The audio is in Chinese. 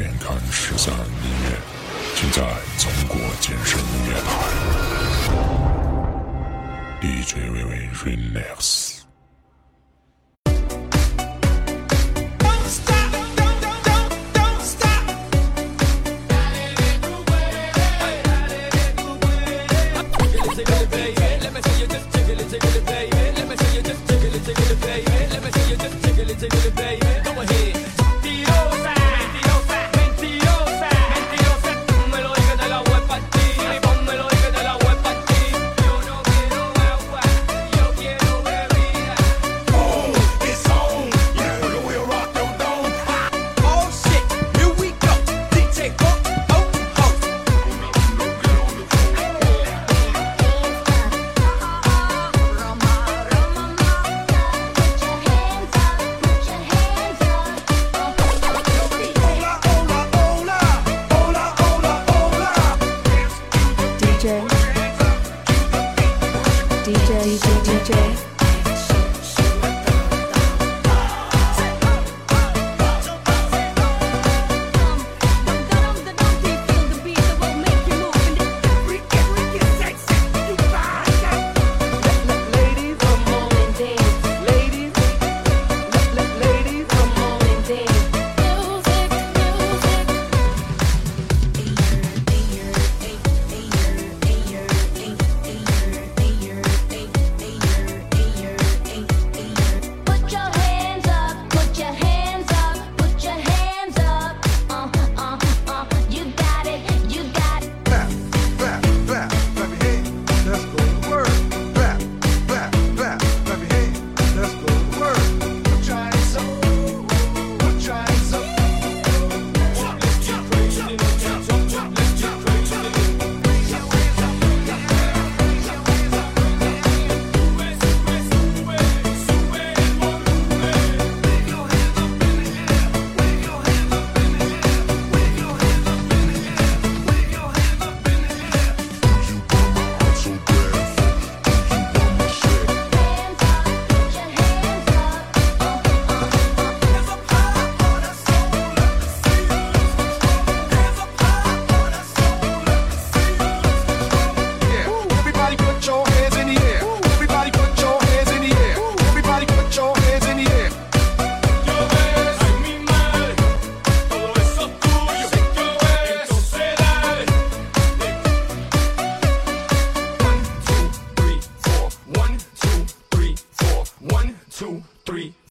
点看十三音乐，请在中国健身音乐台。DJ 微微认识。